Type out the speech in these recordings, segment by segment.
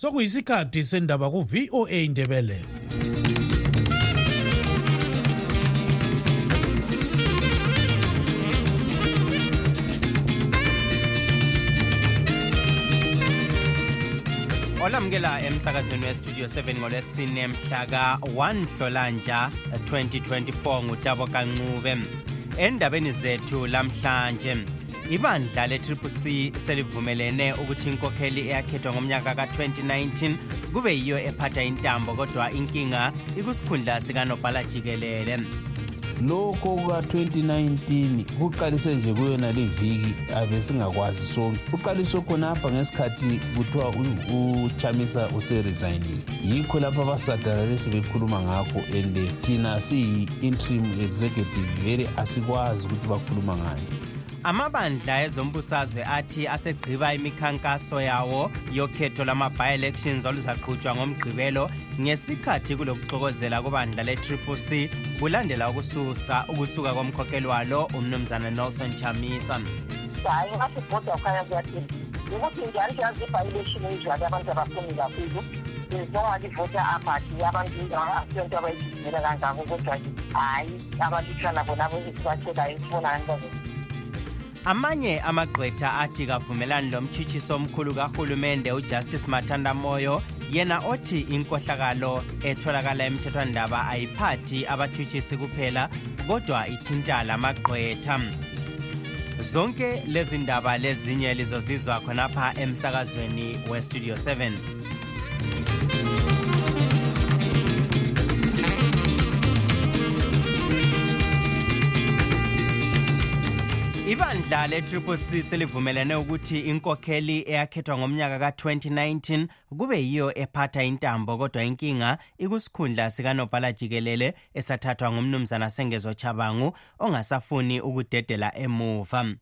sokuyisikhathi sendaba ku-voa indebele olamukela emsakazweni westudio 7 ngolwesine mhla ka-1 hlolanja 2024 ngutabo kancube endabeni zethu lamhlanje ibandla le-triple c selivumelene ukuthi inkokheli eyakhethwa ngomnyaka ka-2019 kube yiyo ephatha intambo kodwa inkinga ikusikhundla sikanobhala jikelele. Lokho kuka-2019 kuqalise nje kuyona le viki abesingakwazi sonke. Kuqaliswe khonapha ngesikhathi kuthiwa uchamisa useresignile. Yikho lapho abasadala sebekhuluma ngakho and thina siyi-interim executive vele asikwazi ukuthi bakhuluma ngani amabandla ezombusazwe athi asegqiba imikhankaso yawo yokhetho lama-bi-elections oluzaqhutshwa ngomgqibelo ngesikhathi kulokuxokozela kubandla le-triple c kulandela ukususa ukusuka komkhokheli walo umnumzana nelson chamisa. Hayi ngasibhoda kukhanya kuyathini ukuthi njalo siyazi-bi-election enjani abantu abaphumi kakhulu njengalivota aphathi abantu asiyonto abayigijimela kangako kodwa hhayi abalutshwana bona bathelayo sibonani bazo amanye amagqwetha athi kavumelani lomtshitshiso omkhulu kahulumende ujustice mathanda moyo yena othi inkohlakalo etholakala emthethwandaba ayiphathi abatshutshisi kuphela kodwa ithinta lamagqwetha zonke lezi ndaba lezinye lizozizwa khonapha emsakazweni westudio 7 ibandla le-triple c selivumelene ukuthi inkokheli eyakhethwa ngomnyaka ka-2019 kube yiyo ephatha intambo kodwa inkinga ikusikhundla sikanobhala jikelele esathathwa ngumnumzana sengezo chabangu ongasafuni ukudedela emuva.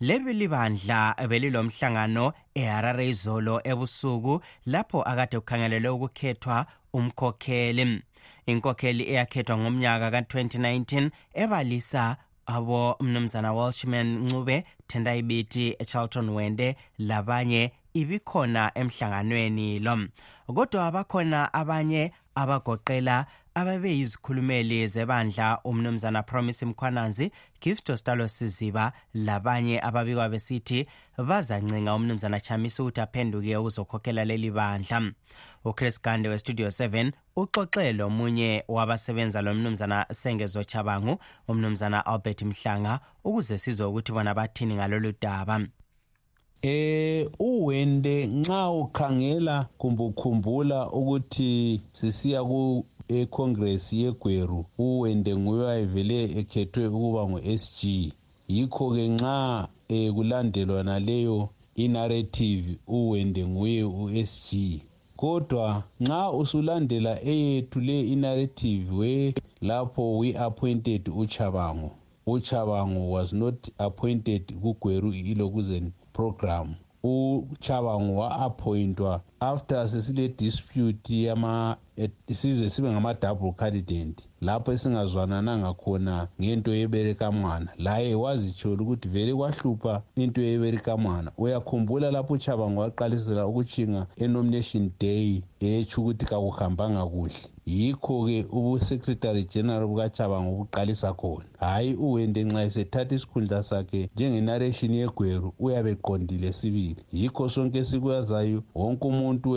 Leli libandla belilomhlangano eharare izolo ebusuku lapho akade kukhangelelwe ukukhethwa umkhokheli. Inkokheli eyakhethwa ngomnyaka ka-2019 ebalisa abo mnumzana walshman ncube tendai biti charlton wende labanye ibikhona emhlanganweni lo. Kodwa bakhona abanye abagoqela ababeyizikhulumeli zebandla umnumzana promise mkhwananzi gift ostalo siziba labanye ababikwa besithi bazancenga umnumzana chamisa ukuthi aphenduke ukuzokhokhela leli bandla. Uchris gande westudio 7 uxoxe lomunye wabasebenza lo mnumzana sengezo chabangu umnumzana albert mhlanga ukuze sizwe ukuthi bona bathini ngalolu daba. Eh uwende nxa ukhangela kumbe ukhumbula ukuthi sisiya ku econgress yegweru uwende nguye wayevele ekhethwe ukuba ngu-sg yikho-ke nxa um kulandelwa naleyo inarrative uwende nguye u-sg kodwa nxa usulandela eyethu le inarrative we lapho we-appointed uchabango uchabango was not appointed kugweru ilokuzeni program. Uchabango wa-appointwa after sesile dispute yama size sibe ngama-double candidate. Lapho esingazwanananga khona ngento yeberikamwana laye wazitshola ukuthi vele kwahlupha into yeberikamwana uyakhumbula lapho uchabango waqalisela ukutshinga enomination day etsho ukuthi kakuhambanga kuhle. Yikho-ke ubusecretary general bukachabango buqalisa khona. Hhayi uwende nxa esethatha isikhundla sakhe njengenarration yegweru uyabe eqondile sibili. Yikho sonke esikwazayo wonke umuntu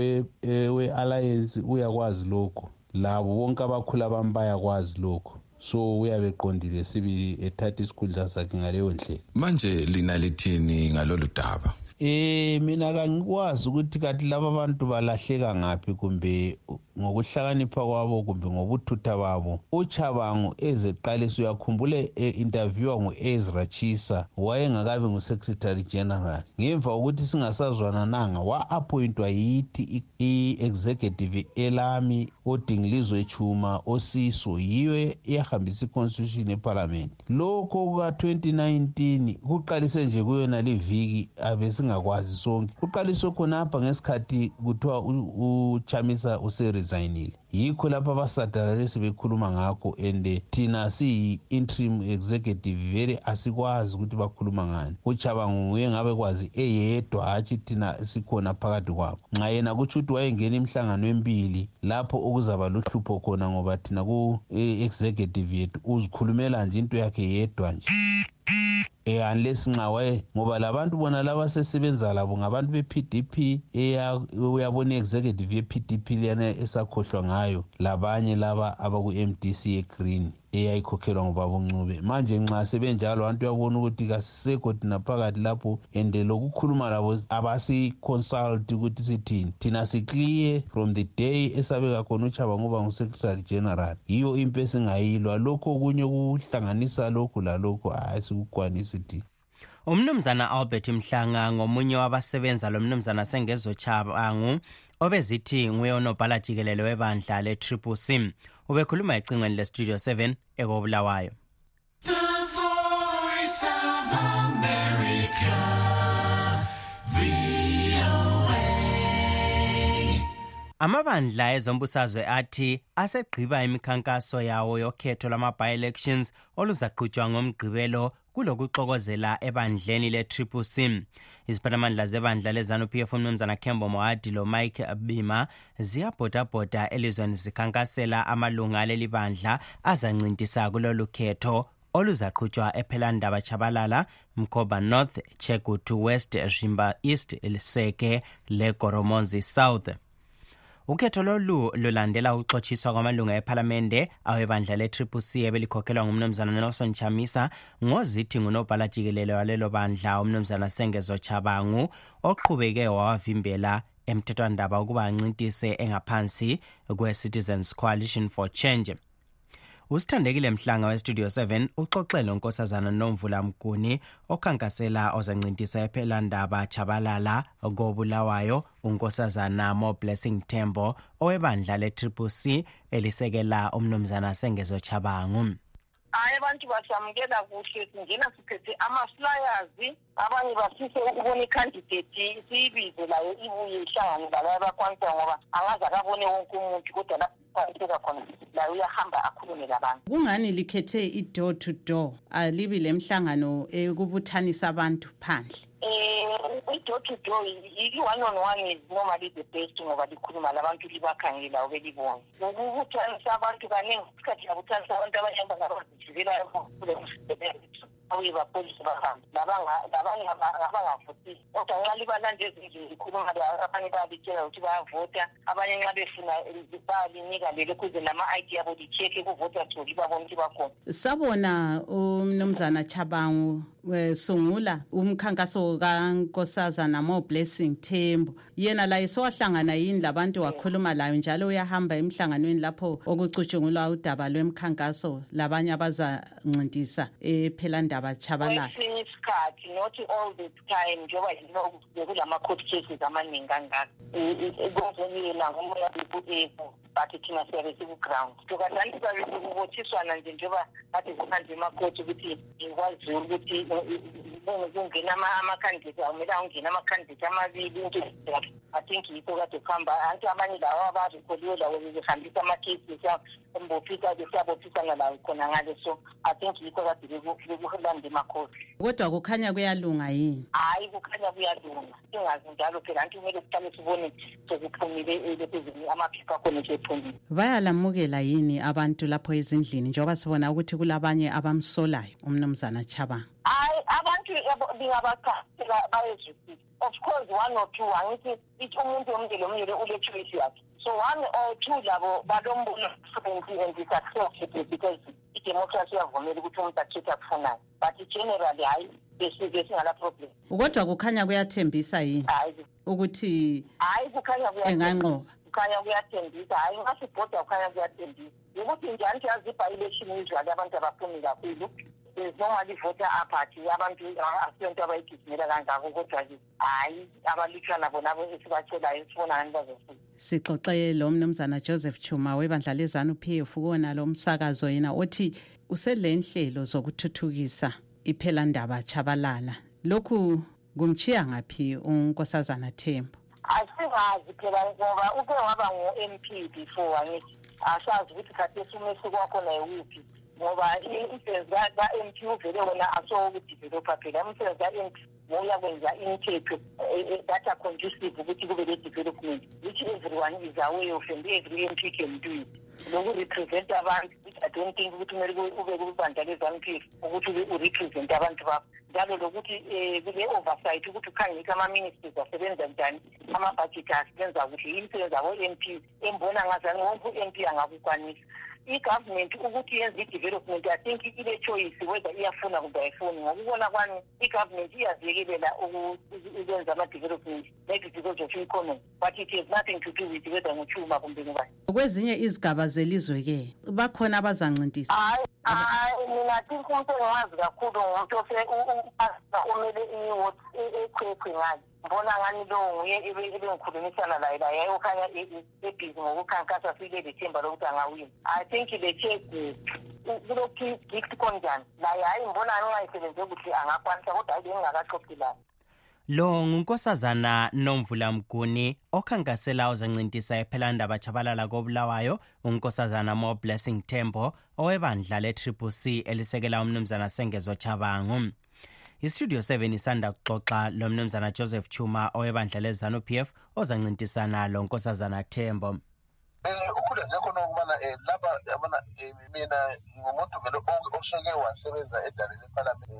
we-alliance uyakwazi lokho. Labo bonke abakhula bami bayakwazi lokho. So uyabe eqondile sibili ethatha isikhundla sakhe ngaleyo ndlela. Manje lina lithini ngalolu daba? Eh mina kangikwazi ukuthi kathi laba bantu balahleka ngaphi kumbe ngokuhlakanipha kwabo kumbe ngobuthutha babo. Uchabango ezeqalisa uyakhumbula e-interviewa ngu-ezra chisa wayengakabi ngu-secretary general. Ngemva kokuthi singasazwanananga wa-appointwa yithi i-executive elami odingilizwe chuma osiso yiyo eyahambisa i-constitution ephalamende lokho kuka-2019 kuqalise nje kuyona le viki abesingakwazi sonke. Kuqaliswe khonapha ngesikhathi kuthiwa uchamisa useresignile. Yikho lapho abasadalale bekhuluma ngakho and thina siyi-interim executive vele asikwazi ukuthi bakhuluma ngani. Uchabangu nguye ngabe kwazi eyedwa hatshi thina sikhona phakathi kwabo. Nxa yena kutsho ukuthi wayengena imihlangano emibili lapho okuzaba luhlupho khona ngoba thina ku-executive yethu uzikhulumela nje into yakhe yedwa nje. Eh unless nxa waye ngoba labantu bona laba sesebenza labo ngabantu be-pdp uyabona i-executive ye-pdp leyana esakhohlwa ngayo labanye laba abaku-mdc yegreen. Eyayikhokhelwa ngubaba uncube manje nxa sebenjalo abantu uyabona ukuthi kasisekho thina phakathi lapho and lokukhuluma labo abasi-consult ukuthi sithini. Thina siclear from the day esabeka khona uchaba ngoba ngu-secretary general. Yiyo impi esingayilwa. Lokhu okunye ukuhlanganisa lokhu lalokhu. Hayi sikukwanisi thina. Umnumzana albert mhlanga ngomunye wabasebenza lo mnumzana sengezochabangu obezithi nguye unobhala jikelele webandla le-triple c ubekhuluma ecingweni lestudio 7 ekobulawayo. Amabandla ezombusazwe athi asegqiba imikhankaso yawo yokhetho lwama-bi-elections oluzaqhutshwa ngomgqibelo kulokuxokozela ebandleni le-triple c. Iziphathamandla zebandla lezanup f umnumzana kembo moadi lo-mike bima ziyabhodabhoda elizweni zikhankasela amalunga aleli bandla azancintisa kulolu khetho oluzaqhutshwa ephelandaba chabalala mkhoba north chegutu west rimba east seke legoromonzi south. Ukhetho lolu lulandela ukuxotshiswa kwamalunga ephalamende awebandla le-triple c ebelikhokhelwa ngumnumzana nelson chamisa ngozithi ngunobhala jikelele walelo bandla umnumzana sengezo chabangu oqhubeke wawavimbela emthethwandaba ukuba ancintise engaphansi kwe-citizens coalition for change. Usithandekile mhlanga westudio 7 uxoxele unkosazana nomvula mguni okhankasela ozancintisa ephelandaba chabalala kobulawayo unkosazana mo blessing tembo owebandla le-triple c elisekela umnumzana sengezo chabangu hayi abantu basamukela kuhle singena siphethe ama-flyers. Abanye bafise ukubona ikhandidate siyibize layo ibuye ihlangane lalayo abakwanisa ngoba angaze akabone wonke umuntu kodwa lapho kwaliseka khona layo uyahamba akhulume labantu kungani likhethe i-door to door? Alibi le mhlangano ekubuthanisa abantu phandle? um i-door to door i-one on one is normally the best ngoba likhuluma labantu libakhangela ube libone ukubuthanisa abantu kaningi isikhathi yabuthanisa abantu abanye abangabazijikelayo abuye bapolisi bahambe. Labanye kodwa nxa libalande ezindlini likhuluma abanye bayalitshela ukuthi bayavota abanye nxa befuna eh, bayalinika lelo ukuze nama-id yabo li-check-e kuvota tholi babone ukuthi bakhona. Sabona umnumzana chabangu eh, sungula umkhankaso kankosazana blessing yena laye sowahlangana yini labantu wakhuluma layo njalo uyahamba emhlanganweni lapho okucutshungulwa udaba lwemkhankaso labanye abazancintisa ephelandaba eh, chabalala kwesinye isikhathi not all the time njengoba yino bekulama-court cases amaningi kangaka kwezonyena ngomoya beku-ebu but thina siyabe siku-ground so kadlali siyabe sikubothiswana nje njengoba kade zihanje emakoti ukuthi ngikwaziyo ukuthi kungena amakhandidate awumele ungena amakhandidate amabili into i think yikho kade kuhamba anti abanye lawo abarekhodiwe lawo behambisa amakhesi embophisa besiyabophisana lawo khona ngale. So i think yikho kade bekulanda emakhosi kodwa kukhanya kuyalunga yini? Hhayi kukhanya kuyalunga. Singazi njalo phela anti kumele sihlale sibone sekuphumile lephezini amaphepha akhona sephumile bayalamukela yini abantu lapho ezindlini njengoba sibona ukuthi kulabanye abamsolayo umnumzana chabanga? Hayi abantu lingabachasela bayezwisisa of course one or two angithi ithi umuntu omnye lomnye ule-choice yakhe so one or two labo balombono different and is-acceptable because idemocracy iyavumela ukuthi umuntu akhethe akufunayo but generally hhayi besingala problem. Kodwa kukhanya kuyathembisa yini? Hayi. Ukuthi hayi kukhanya kuya- enganqoba kukhanya kuyathembisa. Hhayi ngasibhoda kukhanya kuyathembisa. Ukuthi njani siyazi ibha-election usually abantu abaphumi kakhulu? Normally voter apathy abantu asiyonto abayigijimela kangako kodwa-ke hhayi abalutshwana bona esibacelayo sibona ngani bazofika sixoxe lo mnumzana joseph chuma webandla lezanu p f kuwona lo msakazo yena othi usele nhlelo zokuthuthukisa iphelandaba chabalala lokhu kumchiya ngaphi unkosazana thembo asingazi phela ngoba uke waba ngu-m p before angithi asazi ukuthi khathesi umehluko wakhona yiwuphi. Ngoba umsebenzi ka-m p uvele wona asowokudevelopha phela. Umsebenzi ka-m p ngokuyakwenza imithetho that are conducive ukuthi kube le-development which everyone is aware of and every m p can do it. Nokurepresent abantu which i don't think ukuthi kumele ube kubandla le-zanu p f ukuthi urepresent abantu bakho. Njalo lokuthi um kule-oversight ukuthi ukhangeke ama-ministers asebenza njani amabhajethi asebenza kuhle imisebenzi abo-m p embona ngazani wonke u-m p angakukwanisa i-government ukuthi yenze i-development i think ile-choice whether iyafuna kumbe ayifuni ngokubona kwami i-government iyaziyekelela ukwenza ama-development maybe because of economy but it has nothing to do with whether nguchuma kumbe ngubani kwezinye izigaba zelizwe-ke bakhona abazancintisa hayi mina think umuntu engiwazi kakhulu ngumuntu omele iwot ekhwekhwe ngayo ngibona ngani lowo nguye ebengikhulumisana laye laye okhanya ebhizi ngokukhankasa sile lethemba lokuthi angawini i think le check kulokhu gift konjani? Naye hhayi ngibona ngani ungayisebenze kuhle angakwanisa kodwa hayi bengingakaxoxi layo lo ngunkosazana nomvula mguni okhankasela uzancintisa ephelandaba chabalala kobulawayo unkosazana mo blessing tembo owebandla le-triple c elisekela umnumzana sengezo chabangu istudio 7 isanda kuxoxa lo mnumzana joseph chuma owebandla lezanu p f ozancintisana lo nkosazana tembo um ukhuleze khona um lapha yabona mina ngumuntu vele osuke wasebenza edaleni ephalamende.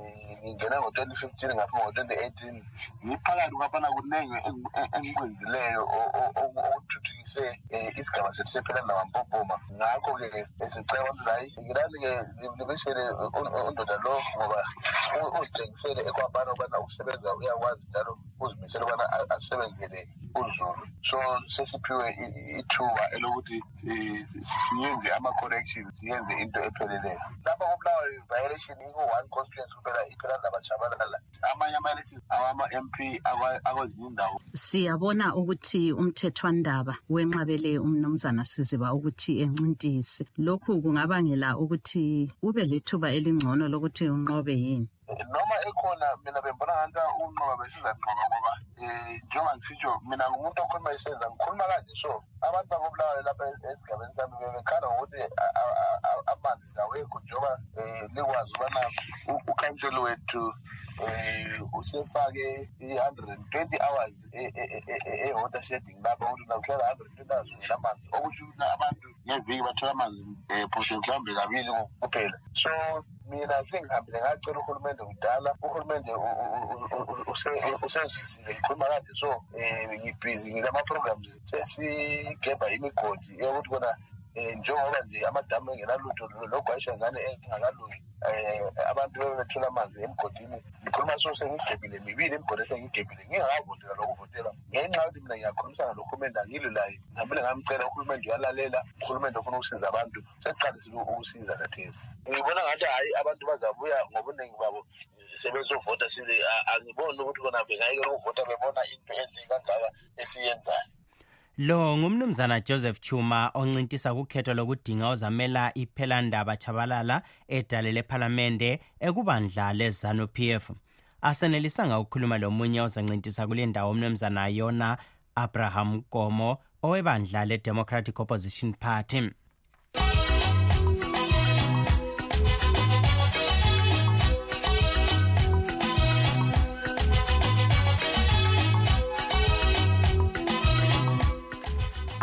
Ngingene ngo-twenty fifteen ngapha ngo-twenty eighteen. Ngiphakathi kwaphana kuningi engikwenzileyo okuthuthukise um isigaba sethu sephelandaba mpopoma ngakho-ke sicela abantu layi ngilani-ke libisele undoda lo ngoba uzitshengisele ekwabana ukubana ukusebenza uyakwazi njalo uzimisele ukubana asebenzele uzulu. So sesiphiwe ithuba elokuthi siyenze ama-correction siyenze into epheleleyo. Lapha kubulawayo violation iku-one constituency kuphela iphelandaba chabalala amanye ama-elections awama-m p akwezinye indawo siyabona ukuthi umthethwandaba wenqabele umnumzana siziba ukuthi encintise. Lokhu kungabangela ukuthi ube lethuba elingcono lokuthi unqobe yini noma ekhona mina bembona nganta unqoba besizanqoba ngoba um njengoba ngisitsho mina ngumuntu okhuluma isenza ngikhuluma kanje so abantu bakobulawayo lapha esigabeni sami bebekhala ngokuthi amanzi awekho njengoba um likwazi ubana ukhanseli wethu um usefake i-hundred and twenty hours e-water shedding lapha ukuthi nakuhlala hundred and twenty hours ungenamanzi okusho ukuthi abantu ngeviki bathola amanzi um phose mhlawumbe kabili kuphela. So mina sengihambile ngacela uhulumende kudala uhulumende usezwisile ngikhuluma kanje so um ngibhizi ngilama-programs sesigebha imigodi yokuthi kona um njengoba nje amadamu engenalutho logwayisha ngane engakalungi um abantu bebethola amanzi emgodini. Ngikhuluma so sengigebhile mibili imigodi esengigebhile ngingakavotela lokuvotela ngenxa yokuthi mina ngiyakhulumisana nohulumende angilo laye ngihambile ngamcela uhulumende uyalalela uhulumende ofuna ukusiza abantu sekuqalisile ukusiza kathesi. Ngibona ngathi hhayi abantu bazabuya ngobuningi babo sebezovota sile angiboni ukuthi kona bengayekela ukuvota bebona into enhle kangaka esiyenzayo lo ngumnumzana joseph chuma oncintisa kukhetho lokudinga ozamela iphelandaba chabalala edale lephalamende ekubandla lezanu p f. Asenelisanga ukukhuluma lomunye ozancintisa kule ndawo umnumzana yona abraham gomo owebandla le-democratic opposition party.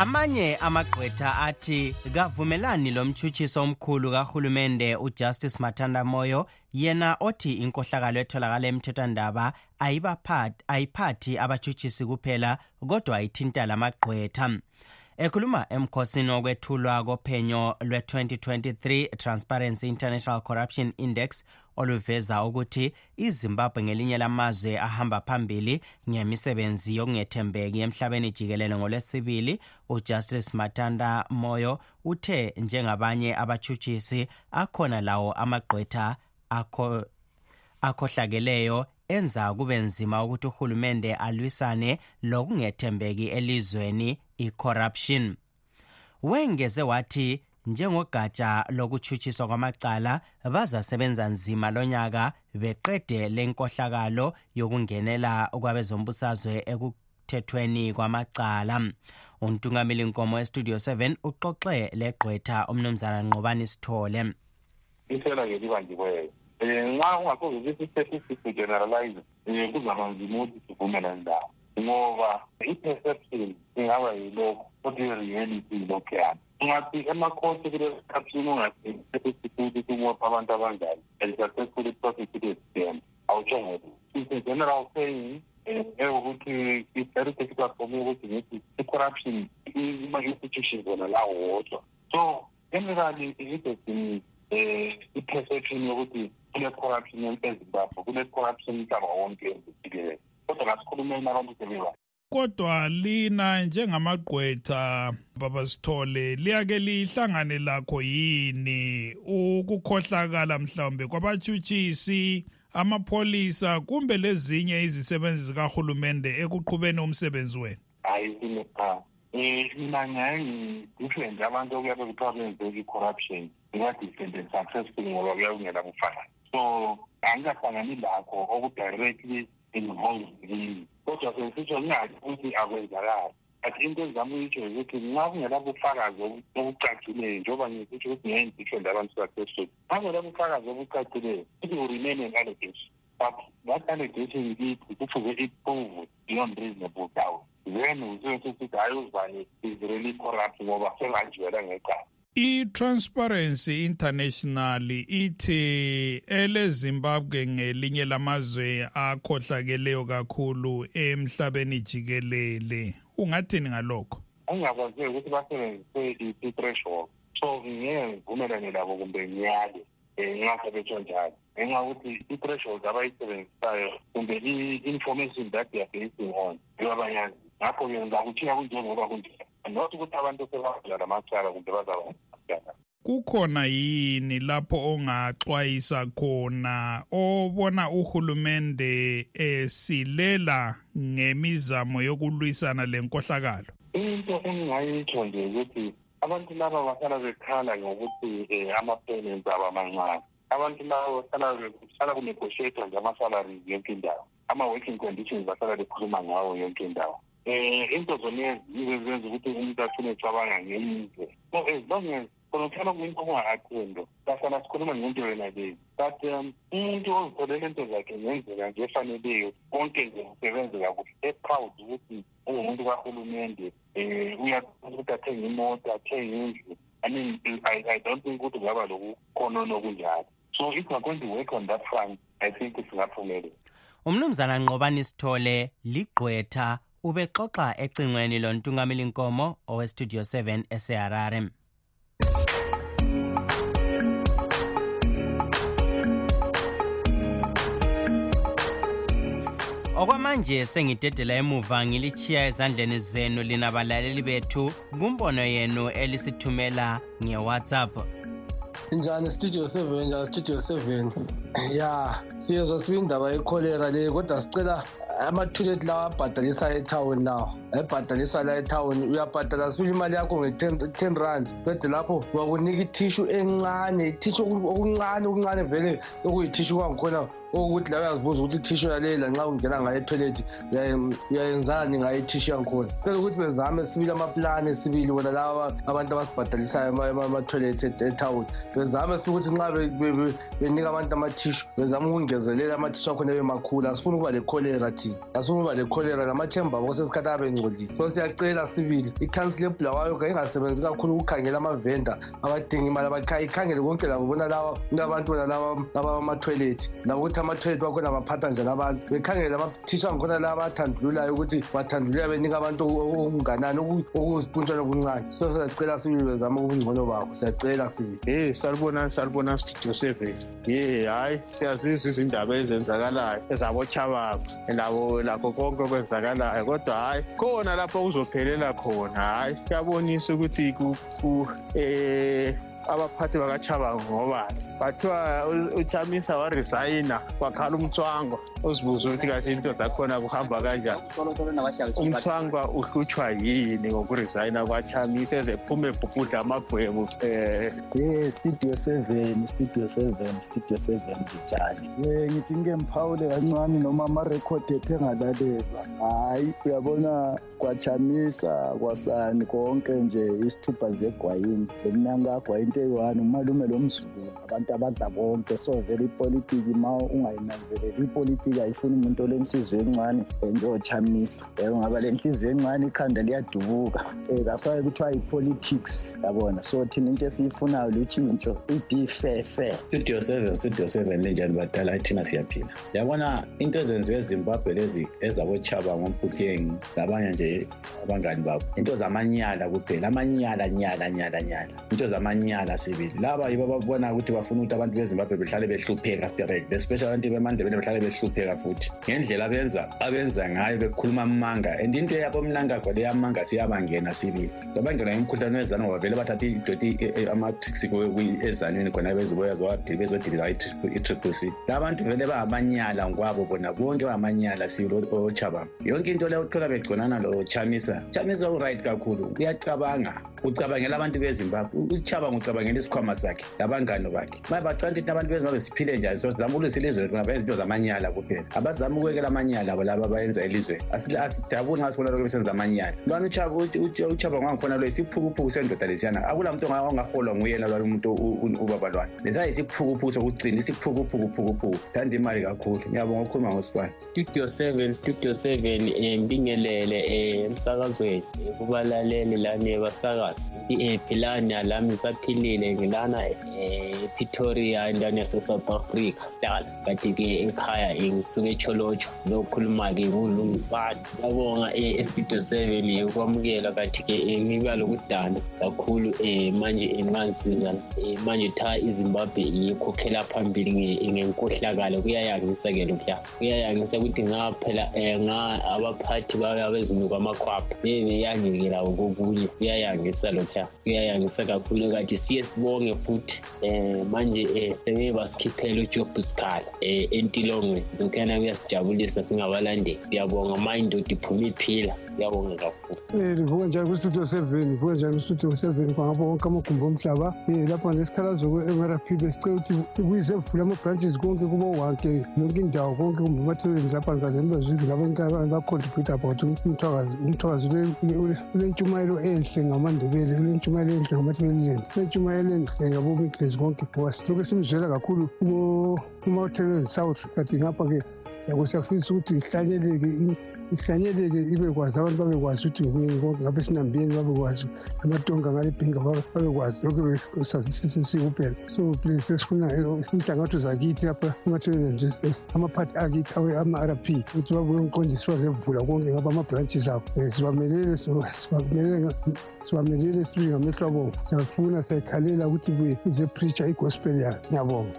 Amanye amagqwetha athi kavumelani lo mtshutshiso omkhulu kahulumende ujustice mathanda moyo yena othi inkohlakalo etholakala emthethwandaba ayiphathi abatshutshisi kuphela kodwa ayithinta lamagqwetha ekhuluma emkhosini wokwethulwa kophenyo lwe-2023 transparency international corruption index oluveza ukuthi izimbabwe ngelinye lamazwe ahamba phambili ngemisebenzi yokungethembeki emhlabeni jikelele ngolwesibili. Ujustice matanda moyo uthe njengabanye abatshutshisi akhona lawo amagqwetha akho akhohlakeleyo enza kube nzima ukuthi uhulumende alwisane lokungethembeki elizweni i-corruption. Wengeze wathi njengogatsha lokutshutshiswa kwamacala bazasebenza nzima lonyaka beqede lenkohlakalo yokungenela kwabezombusazwe ekuthethweni kwamacala. Untungameli nkomo estudio 7 uxoxe legqwetha umnumzana nqobani sithole. Isela-ke libanjiweyo um nxa ukuthi i-statistics generalize um kuzaba nzima ukuthi sivumelane ndawo ngoba i-perception ingaba yilokhu kodwa i-reality yilokhuyana ungathi emakhosi kumopha abantu abanjani and awutsho ngoba it's saying ekuthi it's very difficult for ngithi i-corruption ima-institutions wona lawo wodwa. So generally i-perception yokuthi kule-corruption ezimbabwe kule-corruption umhlaba wonke ezijikelele kodwa ngasikhulumeni abantu sebeba kodwa lina njengamagqwetha baba sithole liyake lihlangane lakho yini? Ukukhohlakala mhlawumbe kwabatshutshisi amapholisa kumbe lezinye izisebenzi zikahulumende ekuqhubeni umsebenzi wenu? Hayi sinecha um mina ngiyaye ngidifferent abantu okuyabe kuthiwa benze i-corruption inga-different and successful ngoba kuyabe kungela bufakazi so angikahlangani lakho okudirectly involved kini kodwa sesitsho ngingathi ukuthi akwenzakali. But into engizama uyitsho ukuthi nxa kungela bufakazi obucacileyo njengoba ngisitsho ukuthi ngiyayi-different abantu successful nxa kungela bufakazi obucacileyo it will remain an allegation but that allegation kithi kufuze iprove beyond reasonable doubt. Then usesesithi hayi uzibani is really corrupt ngoba sengajiwela ngecala i-transparency international ithi elezimbabwe ngelinye lamazwe akhohlakeleyo kakhulu emhlabeni jikelele. Ungathini ngalokho? Engingakwaziyo ukuthi basebenzise i-threshold so ngeke ngivumelane labo kumbe ngiyale um nxa sebetsho njalo. Ngenxa yokuthi i-threshold abayisebenzisayo kumbe i-information that they are basing on ibabanyazi ngakho-ke ngizakuthiya kunjengoba kunjalo. Not ukuthi abantu sebavula lamacala kumbe bazaba kukhona yini lapho ongaxwayisa khona obona uhulumende esilela ngemizamo yokulwisana lenkohlakalo? Into engingayitsho nje ukuthi abantu laba bahlala bekhala ngokuthi um ama-payments abo amancane. Abantu laba bahlala bahlala kunegotiatwa nje ama-salaries yonke indawo. Ama-working conditions bahlala bekhuluma ngawo yonke indawo. Um into zonezi yizo ezenza ukuthi umuntu afune ecabanga ngemizwe so as long as khona kuhlala kuyinto okungakathendo kahlala sikhuluma ngento yona leyo but um umuntu ozitholela into zakhe ngenzeka nje efaneleyo konke nje kusebenze kakuhle e-proud ukuthi ungumuntu kahulumende um uyakwazi ukuthi athenge imoto athenge indlu. I mean I, i don't think ukuthi kungaba lokukhonona okunjalo. So if we're going to work on that front i think singaphumelela umnumzana nqobani sithole ligqwetha ubexoxa ecingweni lontungameli nkomo owestudio 7 eseharare. Okwamanje sengidedela emuva ngilichiya ezandleni zenu lina balaleli bethu kumbono yenu elisithumela ngewhatsapp. Njani studio seven? Njani studio seven? Ya siyezwa sibindaba yekholera le kodwa sicela amathulethi lawa abhadalisa ethawuni lawo. Ayibhadaliswa la ethawuni uyabhadala sibili imali yakho nge-ten rand? Bede lapho wakunika ithishu encane ithishu okuncane okuncane vele okuyithishu kwangikhona okuthi la uyazibuza ukuthi ithishu yaleyi lanxa ungena ngayo ethoyilethi uyayenzani ngayo ithishu yangikhona cela ukuthi bezame sibili amaplani sibili wona laba abantu abasibhadalisayo amathoyilethi ethawuni bezame ukuthi nxa benika abantu amathishu bezame ukungezelela amathishu akhona bemakhulu asifuni ukuba lekholera thina asifuni ukuba lekholera lamathemba abo kwesesikhathi abe ngcolile. So siyacela sibili ikhansila ebulawayo kayingasebenzi kakhulu ukukhangela amavenda abadinga imali ikhangele konke labo bona laba abantu bona laba amathoyilethi labo ukuthi amathoyilethi wakhona baphatha njani abantu. Bekhangele amathishu angikhona laba athandululayo ukuthi bathandulula benika abantu okunganani okuzipuntshwana okuncane. So siyacela sibili bezama ubungcono babo siyacela sibili. Ye salibonani salibonani studio seven ye hhayi siyazizwa izindaba ezenzakalayo ezabochababa labo lakho konke okwenzakalayo. Kodwa hhayi khona lapho kuzophelela khona hhayi kuyabonisa ukuthi um abaphathi bakachabango ngobani bathiwa uchamisa waresayina wakhala umthwangwa uzibuze ukuthi kahle into zakhona kuhamba kanjani? Umthwangwa uhlutshwa yini ngokuresayina kwachamisa ezephume ebhubhudla amagwebu um ye studio seven studio seven studio seven ngitshani ye ngithi ngike mphawule kancane noma amarekhodi ethe ngalalelwa. Hhayi uyabona kwachamisa kwasani konke nje isithupha zegwayini lomnankagwa into eyi-one umalume lomzulu abantu abadla bonke. So vele ipolitiki ma ungayinanzeleli ipolitiki ayifuni umuntu olenhliziyo encane njengochamisa um ngaba le nhliziyo encane ikhanda liyadubuka. Um kasaye kuthiwa yi-politics yabona? So thina into esiyifunayo lutshintsho idi fe fe studio seven studio seven linjani badala? Thina siyaphila. Yabona into ezenziwe ezimbabwe lezi ezabochaba ngomphutheng labanye nje abangani babo into zamanyala kuphela. Amanyala nyala nyala nyala. Into zamanyala. Sibili. Laba yibo ababona ukuthi bafuna ukuthi abantu bezimbabwe behlale behlupheka straight especially abantu bemandebele behlale behlupheka futhi. Ngendlela abenza abenza ngayo bekhuluma amanga and into yabo mnangagwa leyamanga siyabangena sibili. Sabangena imikhuhlane wezanu ngoba vele bathatha idoti amatrix ezanweni khona bezodiliza i-triple c. La bantu vele bangamanyala ngokwabo bona bonke bangamanyala sibili ochaba yonke into leyo uthola begconana lo chamisa. Chamisa uright kakhulu uyacabanga. Ucabangela abantu bezimbabwe. Uchaba ngucabangela isikhwama sakhe labangani bakhe. Ma bacanda ukuthi abantu bezimbabwe siphile njani so zama ulwisa ilizwe lethu ngaba izinto zamanyala kuphela. Abazama ukwekela amanyala abo laba abayenza elizweni asidabuli nxa sibona lokho besenza amanyala. Uchaba lo isiphukuphuku sendoda lesiyana akula muntu ongaholwa nguyena umuntu ubaba isiphukuphukuphukuphuku thanda imali kakhulu. Ngiyabonga ukukhuluma studio seven studio seven um um emsakazweni. Kubalaleli lani basakazi um philani lami ngisaphilile ngilana epretoria endaweni yase-south africa. Hlala kanti-ke ekhaya ngisuke echolotsho lokhuluma-ke ngulungisane ngiyabonga estudio seven ukwamukela kanti-ke ngiba lokudana kakhulu um manje ngansiza manje tha izimbabwe ikhokhela phambili ngenkohlakalo. Kuyayangisa-ke lokhuya. Kuyayangisa ukuthi ngaphela um abaphathi babezimuka amakhwapha bebeyangekela kokunye. Kuyayangisa lokhuya. Kuyayangisa kakhulu kanti siye sibonge futhi um manje um sebeye basikhiphela ujob sikhala um entilongweni lokhuyana kuyasijabulisa singabalandeli. Siyabonga ma indoda iphuma iphila. Kuyabonga kakhulu. Um livuka njani kwistudio seven livuka njani kwistudio seven kwangapha wonke amagumbi omhlaba. Um lapha ngesikhalazo kwe-mrp besicela ukuthi ibuyise vule ama-branches konke kubo wonke yonke indawo konke kumbe emathelweni lapha ngazeni bezwiki labantu bacontribute about umthwakazi ulentshumayelo enhle ngamandebele ulentshumayelo enhle ngamathebeleleni umayele ngiyaboma igezi konke wasisuke simzwela kakhulu kuma-hotelweni south kanti ngapha-ke yabo siyafisa ukuthi ihlanyeleke ihlanyeleke ibe kwazi abantu babekwazi ukuthi ngikuyini konke ngabe sinambiyeni babekwazi amatonga ngalebhinga babekwazi lokhu sikuphela so please sesifuna inhlangatho zakithi lapha emathebeleni amaphathi akithi ama-r p ukuthi babuye umqondisi bazevula konke ngaba ama-branches abo. Sibamelele sibamelele sibamelele sibe ngamehlo abongo siyafuna siyayikhalela ukuthi buye izepreacher igospel yayo ngiyabonga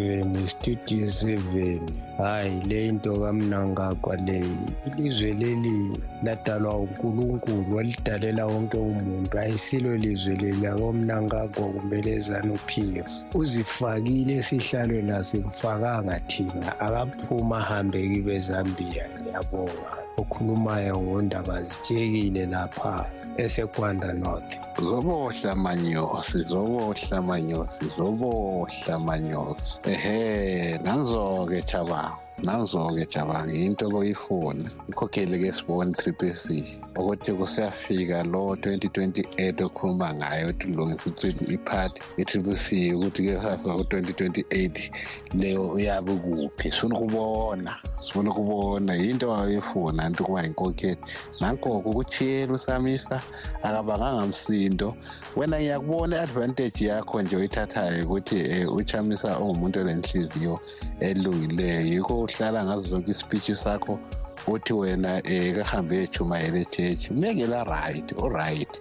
studio seven studio seven. Hayi le into kamnangagwa leyi ilizwe leli ladalwa unkulunkulu walidalela wonke umuntu. Ayisilo lizwe leli lakomnangagwa kumele zanuphiwe uzifakile esihlalweni asimfakanga thina. Akaphuma ahambe kibe zambia ngiyabonga okhulumayo ngondaba zitshekile lapha esekwanda north. Zobohla manyosi zobohla manyosi zobohla manyosi. Ehe nanzo-ke chabango nanzo-ke jabanga into boyifuna ikhokheli-ke sibone triple c. Ukuthi kusiyafika lo 2028 okhuluma ngayo ukuthi kulungisa iphathi i-triple c ukuthi-ke safika ku-2028 leyo uyabe kuphi sifuna ukubona sifuna ukubona. Yinto wayifuna nto kuba yinkokheli. Nankoko ukuchiyela usamisa akabanganga msindo. Wena ngiyakubona i-advantage yakho nje oyithathayo ukuthi um uchamisa ungumuntu olenhliziyo elungileyo. Yikho uhlala ngazo zonke ispeech sakho uthi wena um kahambe ejumayela echechi mekela right oright.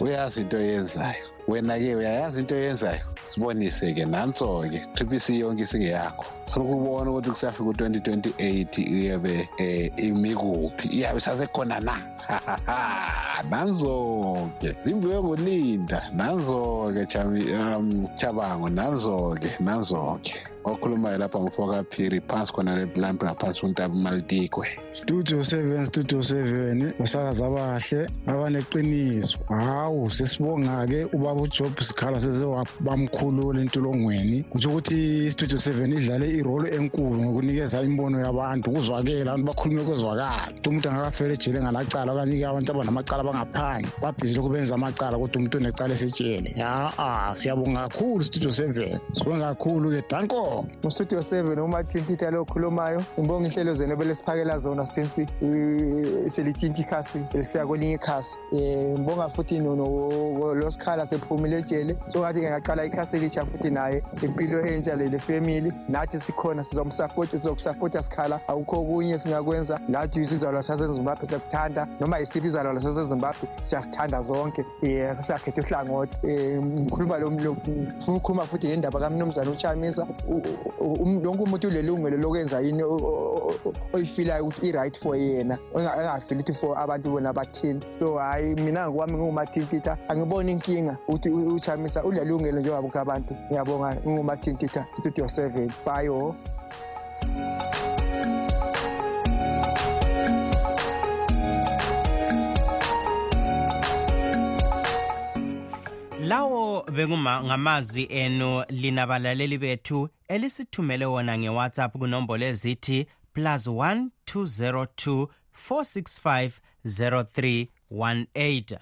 Uyazi into oyenzayo. Wena-ke uyayazi into oyenzayo? Sibonise-ke nanso-ke. Triple c yonke isingeyakho. Sokubona ukuthi kusafika u-2028 iyabe um imi kuphi iyabe sasekhona na? Nanzo-ke zimbiwe ngolinda nanzo-ke um chabango. Nanzo-ke nanzo-ke okhulumayo lapha ngufoka phiri phansi khona leplampi ngaphansi kuntaba malitikwe studio seven studio seven basakazi abahle abaneqiniso hawu sesibonga-ke ubaba ujob sikhala seze bamkhulula entolongweni kutsho ukuthi istudio seven idlale irole enkulu ngokunikeza imbono yabantu ukuzwakela abantu bakhulume kwezwakala. Ukuthi umuntu angakafela ejele ngalacala okanye-ke abantu abanamacala abangaphandle babhizi lokhu benza amacala kodwa umuntu unecala esetshele ya-a siyabonga kakhulu studio seven. Sibonga kakhulu-ke danko mustudio seven umathintitha lo okhulumayo ngibonga inhlelo zenu ebelesiphakela zona since selithinta ikhasi lisiya kwelinye ikhasi. Um ngibonga futhi losikhala sephumile ejele. So ngathi-ke ngaqala ikhasi elisha futhi naye impilo entsha lele family. Nathi sikhona sizomsapota sizokusapota sikhala. Akukho okunye esingakwenza nathi isizalwa sasezimbabwe siyakuthanda noma yisiphi izalwa sasezimbabwe siyasithanda zonke. Um siyakhetha uhlangothi. Um ngikhuluma funa ukukhuluma futhi ngendaba kamnumzane uchamisa. Lonke umuntu ulelungelo lokwenza yini oyifilayo ukuthi i-right for yena engafili ukuthi for abantu bona bathini. So hhayi mina ngokwami ngingumathintitha angiboni inkinga ukuthi uchamisa ulelungelo njengabonke abantu. Ngiyabonga ngingumathintitha studio seven. Bayo lawo bekungamazwi enu lina balaleli bethu elisithumele wona ngewhatsapp kunombolo ezithi plus 1 202 465 0318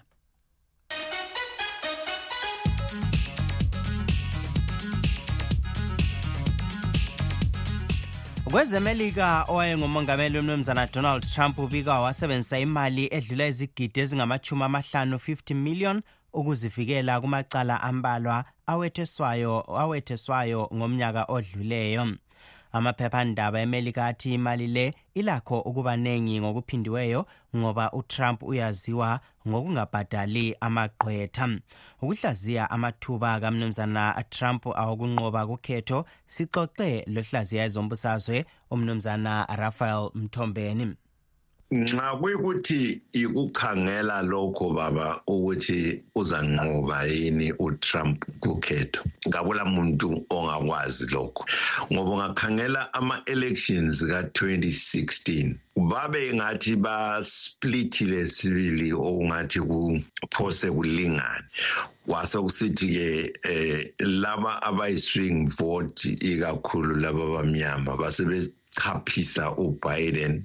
kwezemelika owayengumongameli umnumzana donald trump ubika wasebenzisa imali edlula izigidi ezingamachumi amahlanu 50 million ukuzivikela kumacala ambalwa awetheswayo awetheswayo ngomnyaka odluleyo. Amaphephandaba emelika athi imali le ilakho ukuba nengi ngokuphindiweyo ngoba utrump uyaziwa ngokungabhadali amagqwetha. Ukuhlaziya amathuba kamnumzana trump awokunqoba kukhetho sixoxe lohlaziya ezombusazwe umnumzana rafael mthombeni. Nxa kuyikuthi ikukhangela lokho baba ukuthi uzanqoba yini uTrump kukhetho. Ngakula muntu ongakwazi lokho. Ngoba ungakhangela ama-elections ka-2016 babe ngathi basplithile sibili okungathi kuphose kulingane. Kwase kusithi-ke eh laba abayi-swing vote ikakhulu laba bamnyama basebe chaphisa uBiden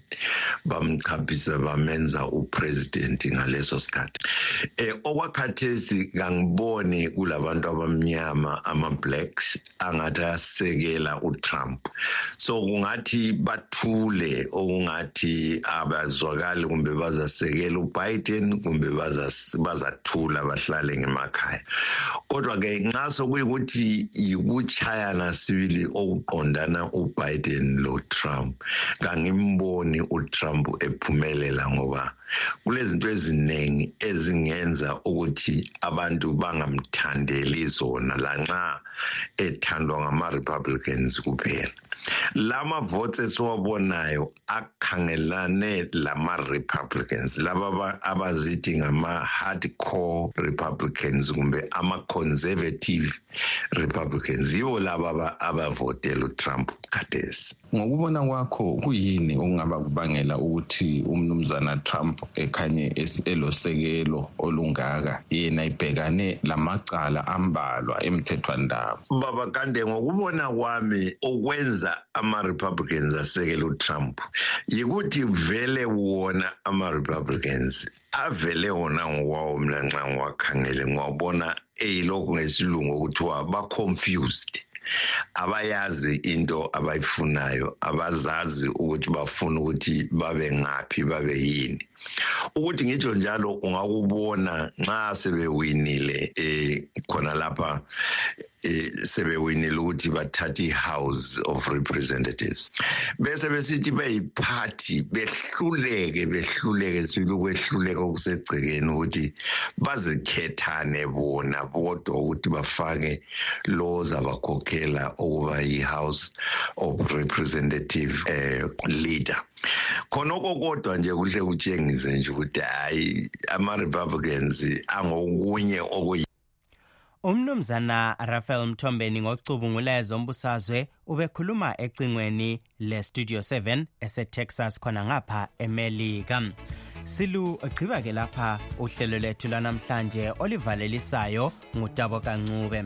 bamchaphisa bamenza upresident ngaleso sikhathi. Eh okwakhathesi kangiboni kulabantu abamnyama ama blacks angathi asekela uTrump. So kungathi bathule okungathi abazwakali kumbe bazasekela uBiden kumbe bazathula bahlale ngemakhaya. Kodwa ke nxa sokuyikuthi yikuchayana sibili okuqondana uBiden lo Trump. Kangimboni uTrump ephumelela ngoba kulezinto eziningi ezingenza ukuthi abantu bangamthandeli zona lanxa ethandwa ngama Republicans kuphela. Lama votes esiwabonayo akhangelane lama Republicans laba abazithi ngama hardcore Republicans kumbe ama conservative Republicans yibo laba abavotela uTrump khathesi ngokubona kwakho kuyini okungaba kubangela ukuthi umnumzana Trump ekhanye elosekelo olungaka yena ibhekane lamacala ambalwa emthethwandaba? Baba kande ngokubona kwami okwenza ama-republicans asekela utrump yikuthi vele wona ama-republicans avele wona ngokwawo mina nxa ngiwakhangele ngiwabona eyilokhu ngesilungu okuthiwa ba-confused. Abayazi into abayifunayo abazazi ukuthi bafuna ukuthi babe ngaphi babe yini. Ukuthi ngitsho njalo ungakubona nxa sebewinile eh khona lapha eh, sebewinile ukuthi bathathe i-house of representatives. Bese besithi bayiphathi behluleke behluleke sibili ukwehluleka okusegcekeni ukuthi bazikhethane bona bodwa ukuthi bafake lo zabakhokhela ukuba yi-house of representative eh, leader. Khonoko kodwa nje kuhle kutshengise nje ukuthi hayi ama-republicans angokunye okuyi umnumzana rafael mthombeni ngocubungulayo zombusazwe ubekhuluma ecingweni le-studio 7 esetexas khona ngapha emelika. Silu gqiba ke lapha uhlelo lwethu lwanamhlanje olivalelisayo ngutabo kancube.